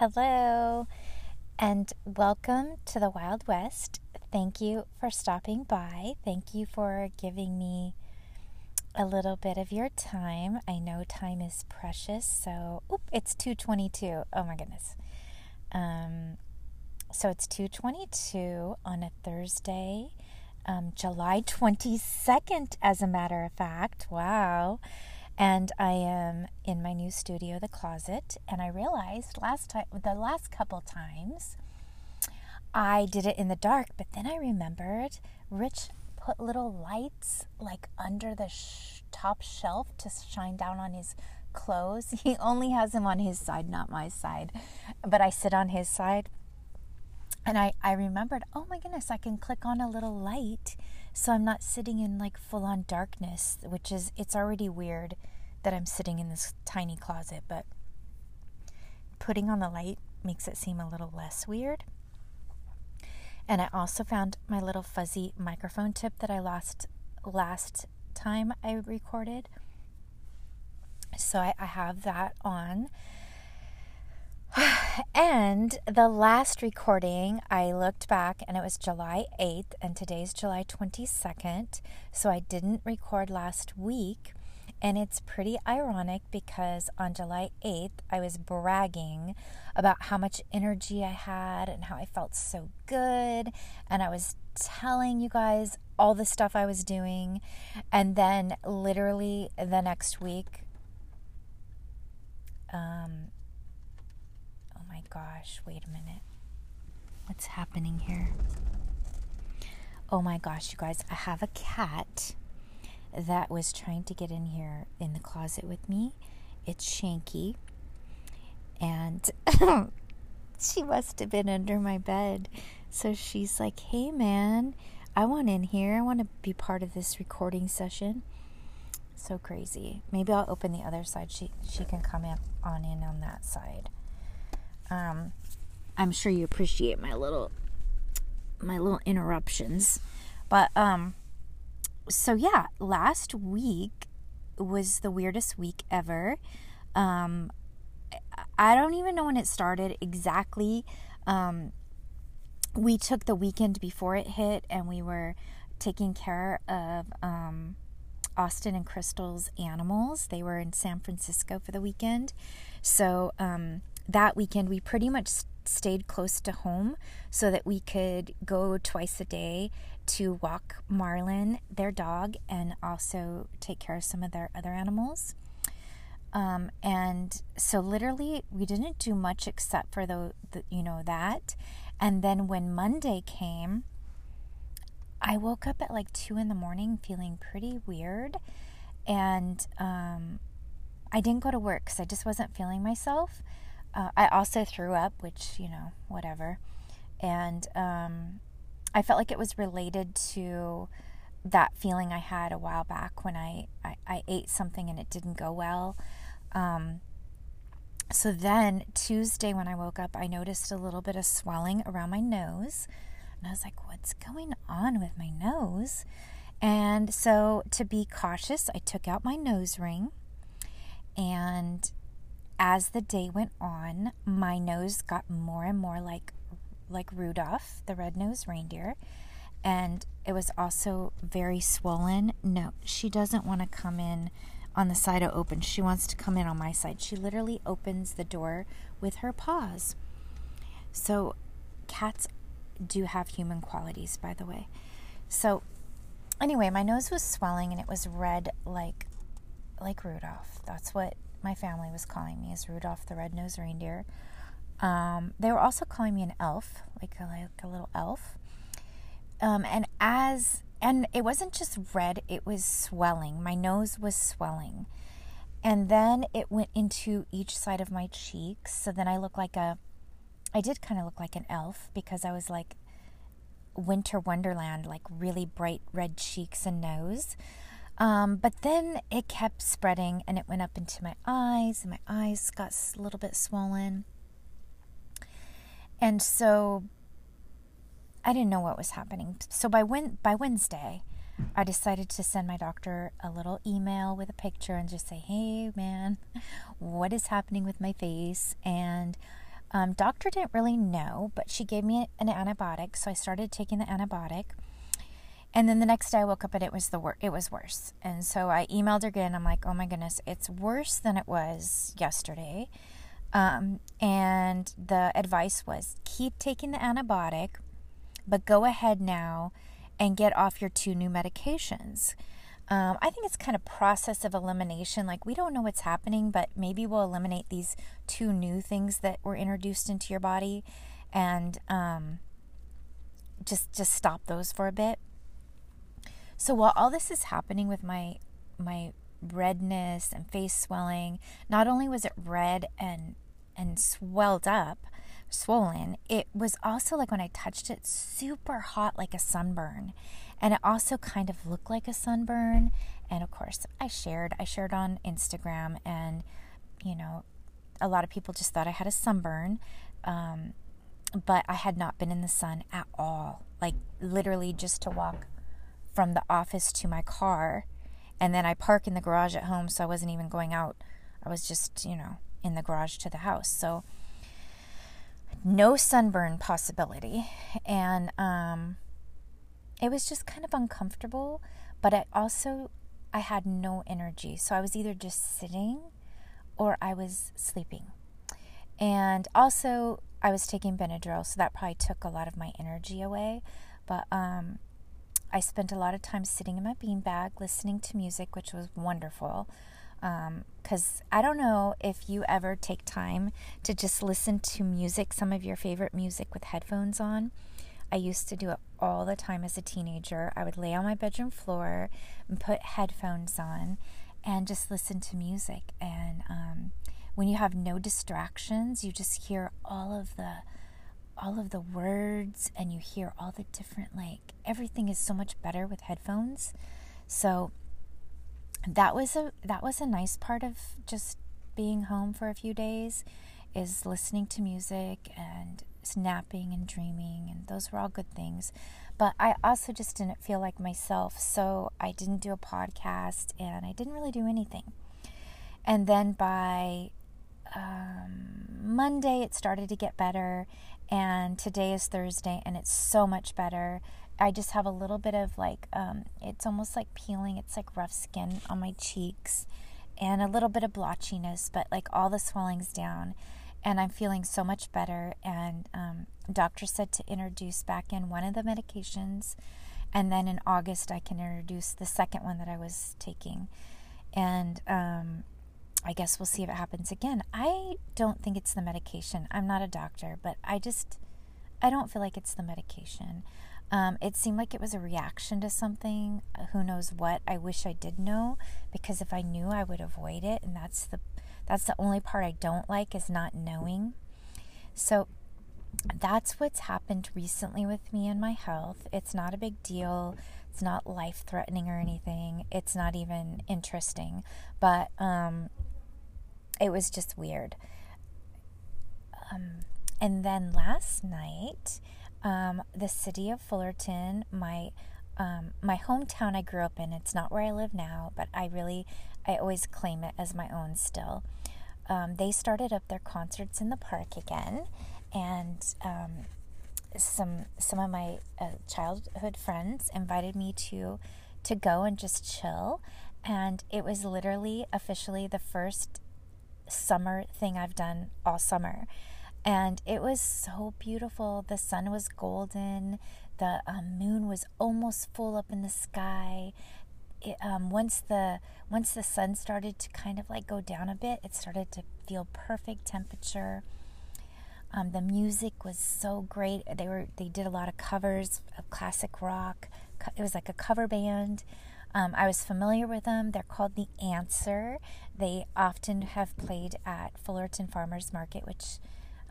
Hello, and welcome to the Wild West. Thank you for stopping by. Thank you for giving me a little bit of your time. I know time is precious, so oop, it's 222. Oh my goodness. Um, so it's 222 on a Thursday, um, July 22nd, as a matter of fact. Wow. And I am in my new studio, The Closet, and I realized last time, the last couple times, I did it in the dark, but then I remembered Rich put little lights like under the sh- top shelf to shine down on his clothes. He only has them on his side, not my side, but I sit on his side. And I, I remembered, oh my goodness, I can click on a little light so I'm not sitting in like full on darkness, which is, it's already weird that I'm sitting in this tiny closet, but putting on the light makes it seem a little less weird. And I also found my little fuzzy microphone tip that I lost last time I recorded. So I, I have that on. and the last recording, I looked back and it was July 8th, and today's July 22nd. So I didn't record last week. And it's pretty ironic because on July 8th, I was bragging about how much energy I had and how I felt so good. And I was telling you guys all the stuff I was doing. And then, literally, the next week, um, gosh, wait a minute. What's happening here? Oh my gosh, you guys, I have a cat that was trying to get in here in the closet with me. It's Shanky. And she must have been under my bed. So she's like, hey man, I want in here. I want to be part of this recording session. So crazy. Maybe I'll open the other side. She she can come in, on in on that side. Um, I'm sure you appreciate my little my little interruptions, but um, so yeah, last week was the weirdest week ever. Um, I don't even know when it started exactly. Um, we took the weekend before it hit, and we were taking care of um, Austin and Crystal's animals. They were in San Francisco for the weekend. So um, that weekend, we pretty much stayed close to home so that we could go twice a day to walk Marlin, their dog, and also take care of some of their other animals. Um, and so literally we didn't do much except for the, the you know that. And then when monday came i woke up at like two in the morning feeling pretty weird. And um, i didn't go to work because i just wasn't feeling myself uh, i also threw up which you know whatever and um, i felt like it was related to that feeling I had a while back when I, I, I ate something and it didn't go well. Um, so then Tuesday when I woke up, I noticed a little bit of swelling around my nose. And I was like, what's going on with my nose? And so to be cautious, I took out my nose ring. And as the day went on, my nose got more and more like like Rudolph, the red-nosed reindeer and it was also very swollen. No, she doesn't want to come in on the side of open. She wants to come in on my side. She literally opens the door with her paws. So, cats do have human qualities, by the way. So, anyway, my nose was swelling and it was red like like Rudolph. That's what my family was calling me, as Rudolph the red-nosed reindeer. Um, they were also calling me an elf, like a, like a little elf. Um, and as and it wasn't just red, it was swelling. My nose was swelling. And then it went into each side of my cheeks. So then I looked like a I did kind of look like an elf because I was like winter wonderland, like really bright red cheeks and nose. Um, but then it kept spreading and it went up into my eyes, and my eyes got a little bit swollen. And so I didn't know what was happening. So by when by Wednesday, I decided to send my doctor a little email with a picture and just say, "Hey, man, what is happening with my face?" And Um, doctor didn't really know, but she gave me an antibiotic, so I started taking the antibiotic. And then the next day I woke up and it was the wor- it was worse. And so I emailed her again. I'm like, "Oh my goodness, it's worse than it was yesterday." Um, and the advice was keep taking the antibiotic, but go ahead now and get off your two new medications. Um, I think it's kind of process of elimination. Like we don't know what's happening, but maybe we'll eliminate these two new things that were introduced into your body, and um, just just stop those for a bit. So while all this is happening with my my redness and face swelling, not only was it red and and swelled up, swollen, it was also like when I touched it super hot like a sunburn. And it also kind of looked like a sunburn. And of course, I shared I shared on Instagram and you know, a lot of people just thought I had a sunburn. Um, but I had not been in the sun at all. Like literally just to walk from the office to my car. And then I park in the garage at home, so I wasn't even going out. I was just, you know, in the garage to the house. So no sunburn possibility. And um, it was just kind of uncomfortable, but I also I had no energy. So I was either just sitting or I was sleeping. And also I was taking Benadryl, so that probably took a lot of my energy away. But um, I spent a lot of time sitting in my beanbag listening to music, which was wonderful. Because um, I don't know if you ever take time to just listen to music, some of your favorite music with headphones on. I used to do it all the time as a teenager. I would lay on my bedroom floor and put headphones on and just listen to music. And um, when you have no distractions, you just hear all of the all of the words and you hear all the different like everything is so much better with headphones. So that was a that was a nice part of just being home for a few days is listening to music and snapping and dreaming and those were all good things but i also just didn't feel like myself so i didn't do a podcast and i didn't really do anything and then by um, monday it started to get better and today is Thursday and it's so much better. I just have a little bit of like, um, it's almost like peeling, it's like rough skin on my cheeks and a little bit of blotchiness, but like all the swelling's down and I'm feeling so much better. And um, doctor said to introduce back in one of the medications, and then in August I can introduce the second one that I was taking. And um, I guess we'll see if it happens again. I don't think it's the medication. I'm not a doctor, but I just, I don't feel like it's the medication. Um, it seemed like it was a reaction to something. Uh, who knows what? I wish I did know because if I knew, I would avoid it, and that's the that's the only part I don't like is not knowing. So that's what's happened recently with me and my health. It's not a big deal. It's not life threatening or anything. It's not even interesting. But um, it was just weird. Um, and then last night, um, the city of Fullerton, my um, my hometown I grew up in. It's not where I live now, but I really, I always claim it as my own still. Um, they started up their concerts in the park again, and um, some some of my uh, childhood friends invited me to to go and just chill, and it was literally officially the first summer thing I've done all summer. And it was so beautiful. The sun was golden, the um, moon was almost full up in the sky. It, um, once the once the sun started to kind of like go down a bit, it started to feel perfect temperature. Um, the music was so great. They were they did a lot of covers of classic rock. It was like a cover band. Um, I was familiar with them. They're called The Answer. They often have played at Fullerton Farmers Market, which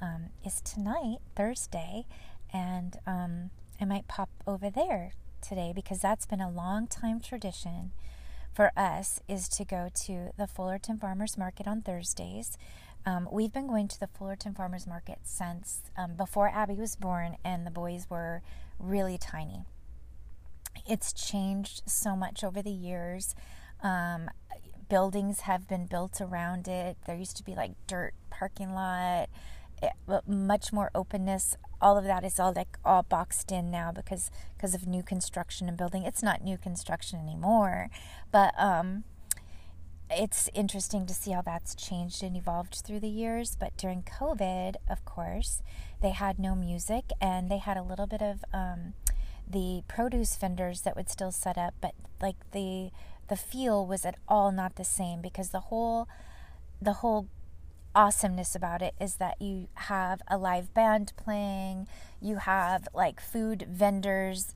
um, is tonight, Thursday, and um, I might pop over there today because that's been a long time tradition for us is to go to the Fullerton Farmers Market on Thursdays. Um, we've been going to the Fullerton Farmers Market since um, before Abby was born and the boys were really tiny it's changed so much over the years. Um, buildings have been built around it. There used to be like dirt parking lot. It, much more openness. All of that is all like all boxed in now because because of new construction and building. It's not new construction anymore, but um, it's interesting to see how that's changed and evolved through the years. But during COVID, of course, they had no music and they had a little bit of um, the produce vendors that would still set up, but like the the feel was at all not the same because the whole the whole awesomeness about it is that you have a live band playing, you have like food vendors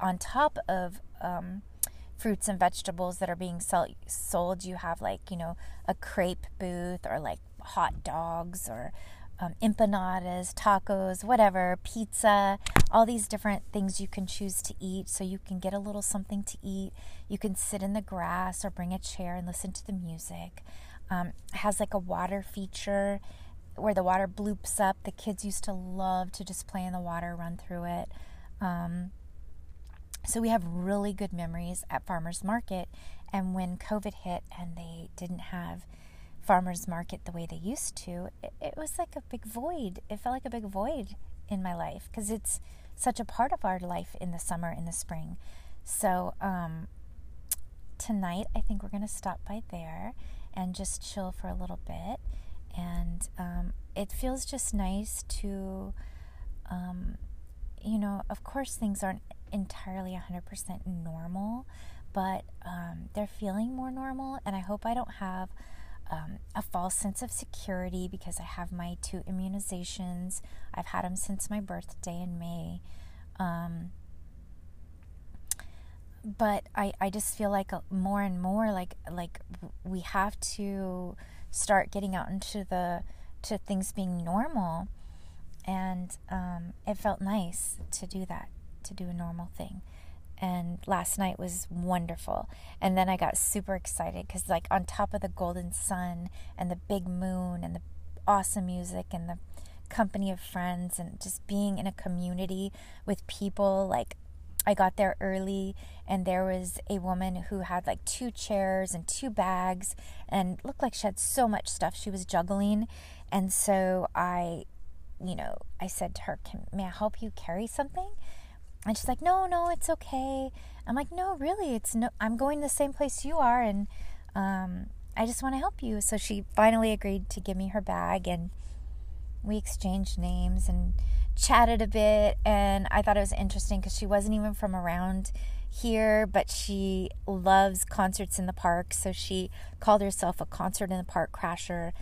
on top of um, fruits and vegetables that are being sell- sold. You have like, you know, a crepe booth or like hot dogs or um, empanadas, tacos, whatever, pizza, all these different things you can choose to eat. So you can get a little something to eat. You can sit in the grass or bring a chair and listen to the music. Um, has like a water feature where the water bloops up. The kids used to love to just play in the water, run through it. Um, so we have really good memories at farmers market. And when COVID hit and they didn't have farmers market the way they used to, it, it was like a big void. It felt like a big void in my life because it's such a part of our life in the summer, in the spring. So um, tonight, I think we're going to stop by there and just chill for a little bit. And um, it feels just nice to, um, you know, of course, things aren't entirely 100% normal, but um, they're feeling more normal. And I hope I don't have um, a false sense of security because I have my two immunizations. I've had them since my birthday in May. Um, but I, I just feel like more and more like like we have to start getting out into the to things being normal and um, it felt nice to do that to do a normal thing and last night was wonderful and then i got super excited because like on top of the golden sun and the big moon and the awesome music and the company of friends and just being in a community with people like I got there early and there was a woman who had like two chairs and two bags and looked like she had so much stuff she was juggling. And so I, you know, I said to her, Can, May I help you carry something? And she's like, No, no, it's okay. I'm like, No, really, it's no, I'm going the same place you are and um, I just want to help you. So she finally agreed to give me her bag and we exchanged names and chatted a bit and I thought it was interesting because she wasn't even from around here, but she loves concerts in the park. So she called herself a concert in the park crasher.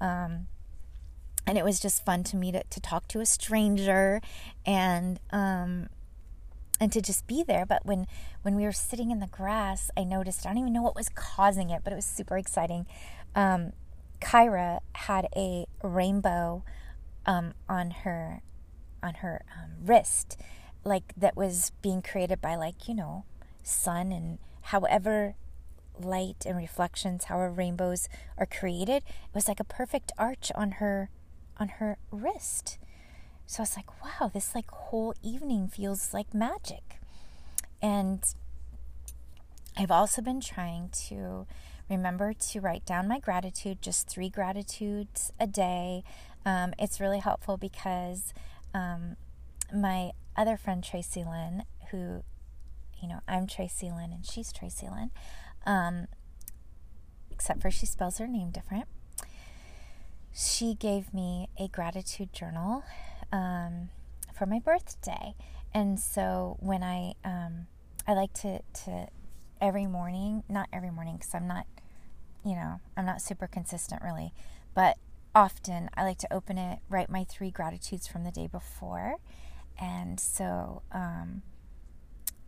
Um, and it was just fun to meet it to talk to a stranger and um, and to just be there. But when when we were sitting in the grass, I noticed I don't even know what was causing it, but it was super exciting. Um, Kyra had a rainbow um, on her on her um, wrist, like that was being created by like you know sun and however light and reflections, however rainbows are created. It was like a perfect arch on her on her wrist. So I was like, wow, this like whole evening feels like magic. And I've also been trying to remember to write down my gratitude, just three gratitudes a day. Um, it's really helpful because um, my other friend Tracy Lynn, who, you know, I'm Tracy Lynn and she's Tracy Lynn, um, except for she spells her name different. She gave me a gratitude journal um, for my birthday, and so when I um, I like to to every morning, not every morning because I'm not, you know, I'm not super consistent really, but often I like to open it, write my three gratitudes from the day before. And so, um,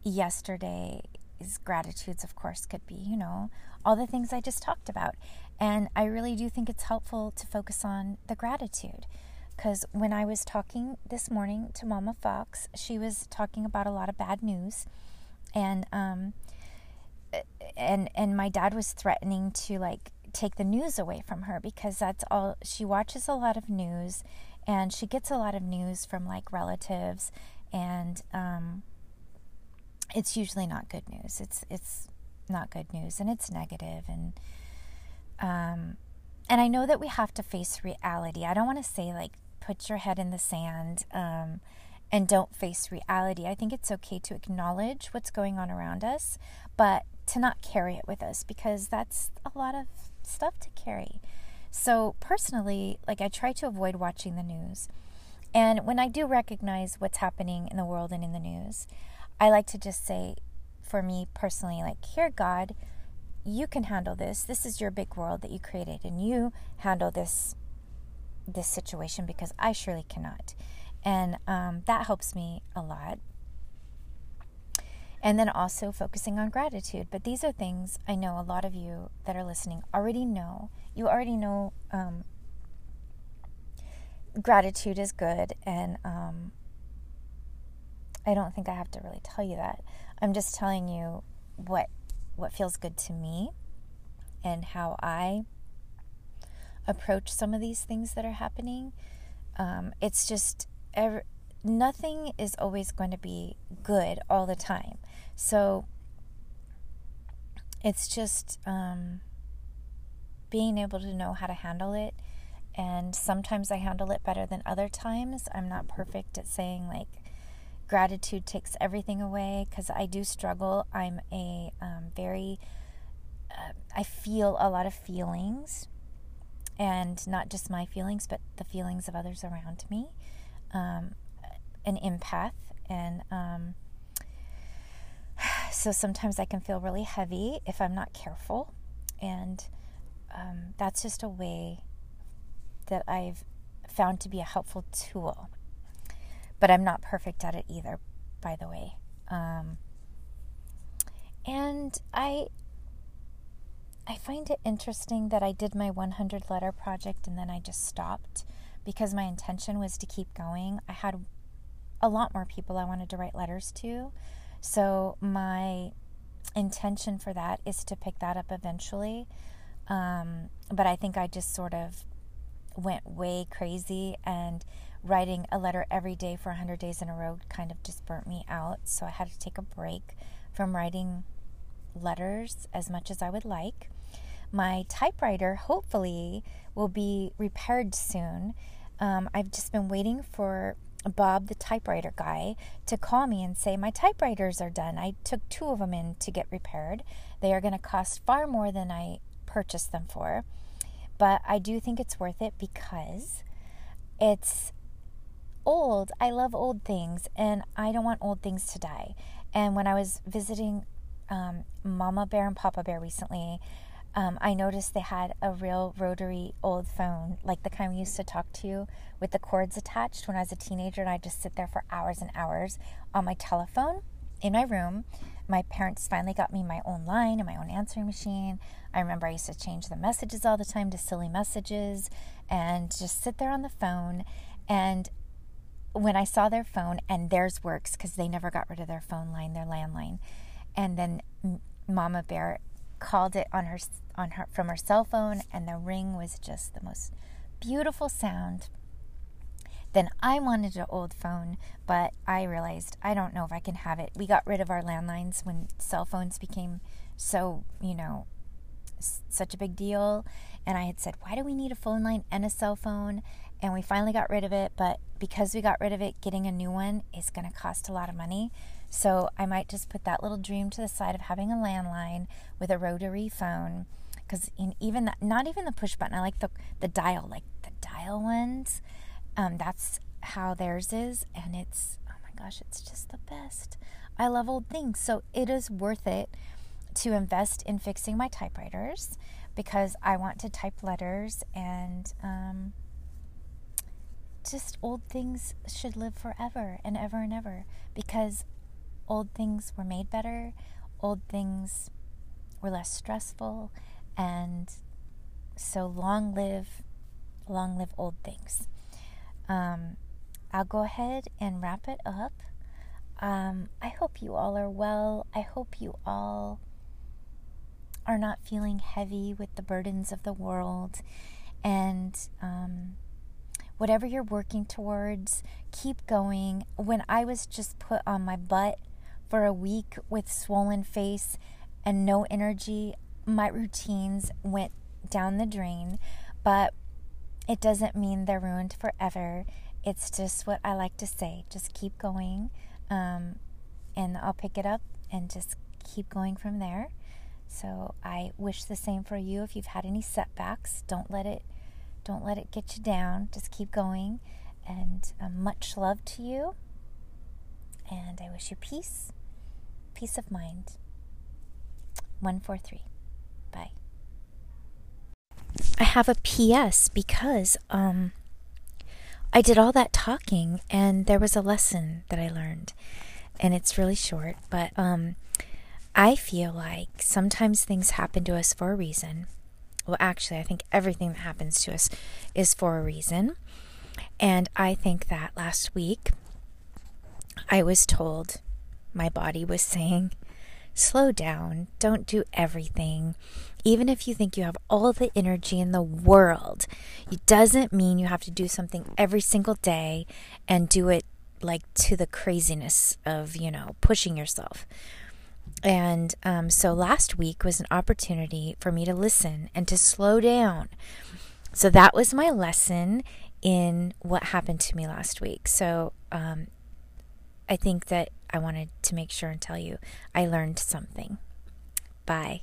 yesterday's gratitudes, of course, could be, you know, all the things I just talked about. And I really do think it's helpful to focus on the gratitude. Because when I was talking this morning to Mama Fox, she was talking about a lot of bad news. And, um, and and my dad was threatening to like take the news away from her because that's all she watches a lot of news and she gets a lot of news from like relatives and um, it's usually not good news it's it's not good news and it's negative and um, and I know that we have to face reality I don't want to say like put your head in the sand um, and don't face reality. I think it's okay to acknowledge what's going on around us, but to not carry it with us because that's a lot of stuff to carry. So, personally, like I try to avoid watching the news. And when I do recognize what's happening in the world and in the news, I like to just say, for me personally, like, here, God, you can handle this. This is your big world that you created, and you handle this this situation because I surely cannot. And um, that helps me a lot. And then also focusing on gratitude. But these are things I know a lot of you that are listening already know. You already know um, gratitude is good. And um, I don't think I have to really tell you that. I'm just telling you what what feels good to me and how I approach some of these things that are happening. Um, it's just every, nothing is always going to be good all the time. So it's just um, being able to know how to handle it. And sometimes I handle it better than other times. I'm not perfect at saying, like, gratitude takes everything away because I do struggle. I'm a um, very, uh, I feel a lot of feelings and not just my feelings, but the feelings of others around me. Um, an empath, and um, so sometimes I can feel really heavy if I'm not careful, and um, that's just a way that I've found to be a helpful tool. But I'm not perfect at it either, by the way. Um, and I I find it interesting that I did my 100 letter project and then I just stopped because my intention was to keep going. I had a lot more people I wanted to write letters to. So my intention for that is to pick that up eventually. Um, but I think I just sort of went way crazy and writing a letter every day for 100 days in a row kind of just burnt me out. So I had to take a break from writing letters as much as I would like. My typewriter, hopefully, will be repaired soon. Um, I've just been waiting for Bob, the typewriter guy, to call me and say, My typewriters are done. I took two of them in to get repaired. They are going to cost far more than I purchased them for. But I do think it's worth it because it's old. I love old things and I don't want old things to die. And when I was visiting um, Mama Bear and Papa Bear recently, um, I noticed they had a real rotary old phone, like the kind we used to talk to with the cords attached when I was a teenager, and I'd just sit there for hours and hours on my telephone in my room. My parents finally got me my own line and my own answering machine. I remember I used to change the messages all the time to silly messages and just sit there on the phone. And when I saw their phone, and theirs works because they never got rid of their phone line, their landline, and then Mama Bear called it on her on her from her cell phone and the ring was just the most beautiful sound. Then I wanted an old phone, but I realized I don't know if I can have it. We got rid of our landlines when cell phones became so, you know, such a big deal. And I had said, why do we need a phone line and a cell phone? And we finally got rid of it. But because we got rid of it, getting a new one is going to cost a lot of money. So I might just put that little dream to the side of having a landline with a rotary phone. Because even that, not even the push button, I like the, the dial, like the dial ones. Um, that's how theirs is. And it's, oh my gosh, it's just the best. I love old things. So it is worth it to invest in fixing my typewriters because I want to type letters and um, just old things should live forever and ever and ever because old things were made better, old things were less stressful, and so long live, long live old things. Um, I'll go ahead and wrap it up. Um, I hope you all are well. I hope you all are not feeling heavy with the burdens of the world. And um, whatever you're working towards, keep going. When I was just put on my butt for a week with swollen face and no energy, my routines went down the drain, but it doesn't mean they're ruined forever. it's just what I like to say. Just keep going, um, and I'll pick it up and just keep going from there. So I wish the same for you. If you've had any setbacks, don't let it don't let it get you down. Just keep going. And um, much love to you. And I wish you peace, peace of mind. 143. Bye. I have a PS because um I did all that talking and there was a lesson that I learned. And it's really short, but um I feel like sometimes things happen to us for a reason. Well, actually, I think everything that happens to us is for a reason. And I think that last week I was told, my body was saying, slow down, don't do everything. Even if you think you have all the energy in the world, it doesn't mean you have to do something every single day and do it like to the craziness of, you know, pushing yourself. And um, so last week was an opportunity for me to listen and to slow down. So that was my lesson in what happened to me last week. So um, I think that I wanted to make sure and tell you I learned something. Bye.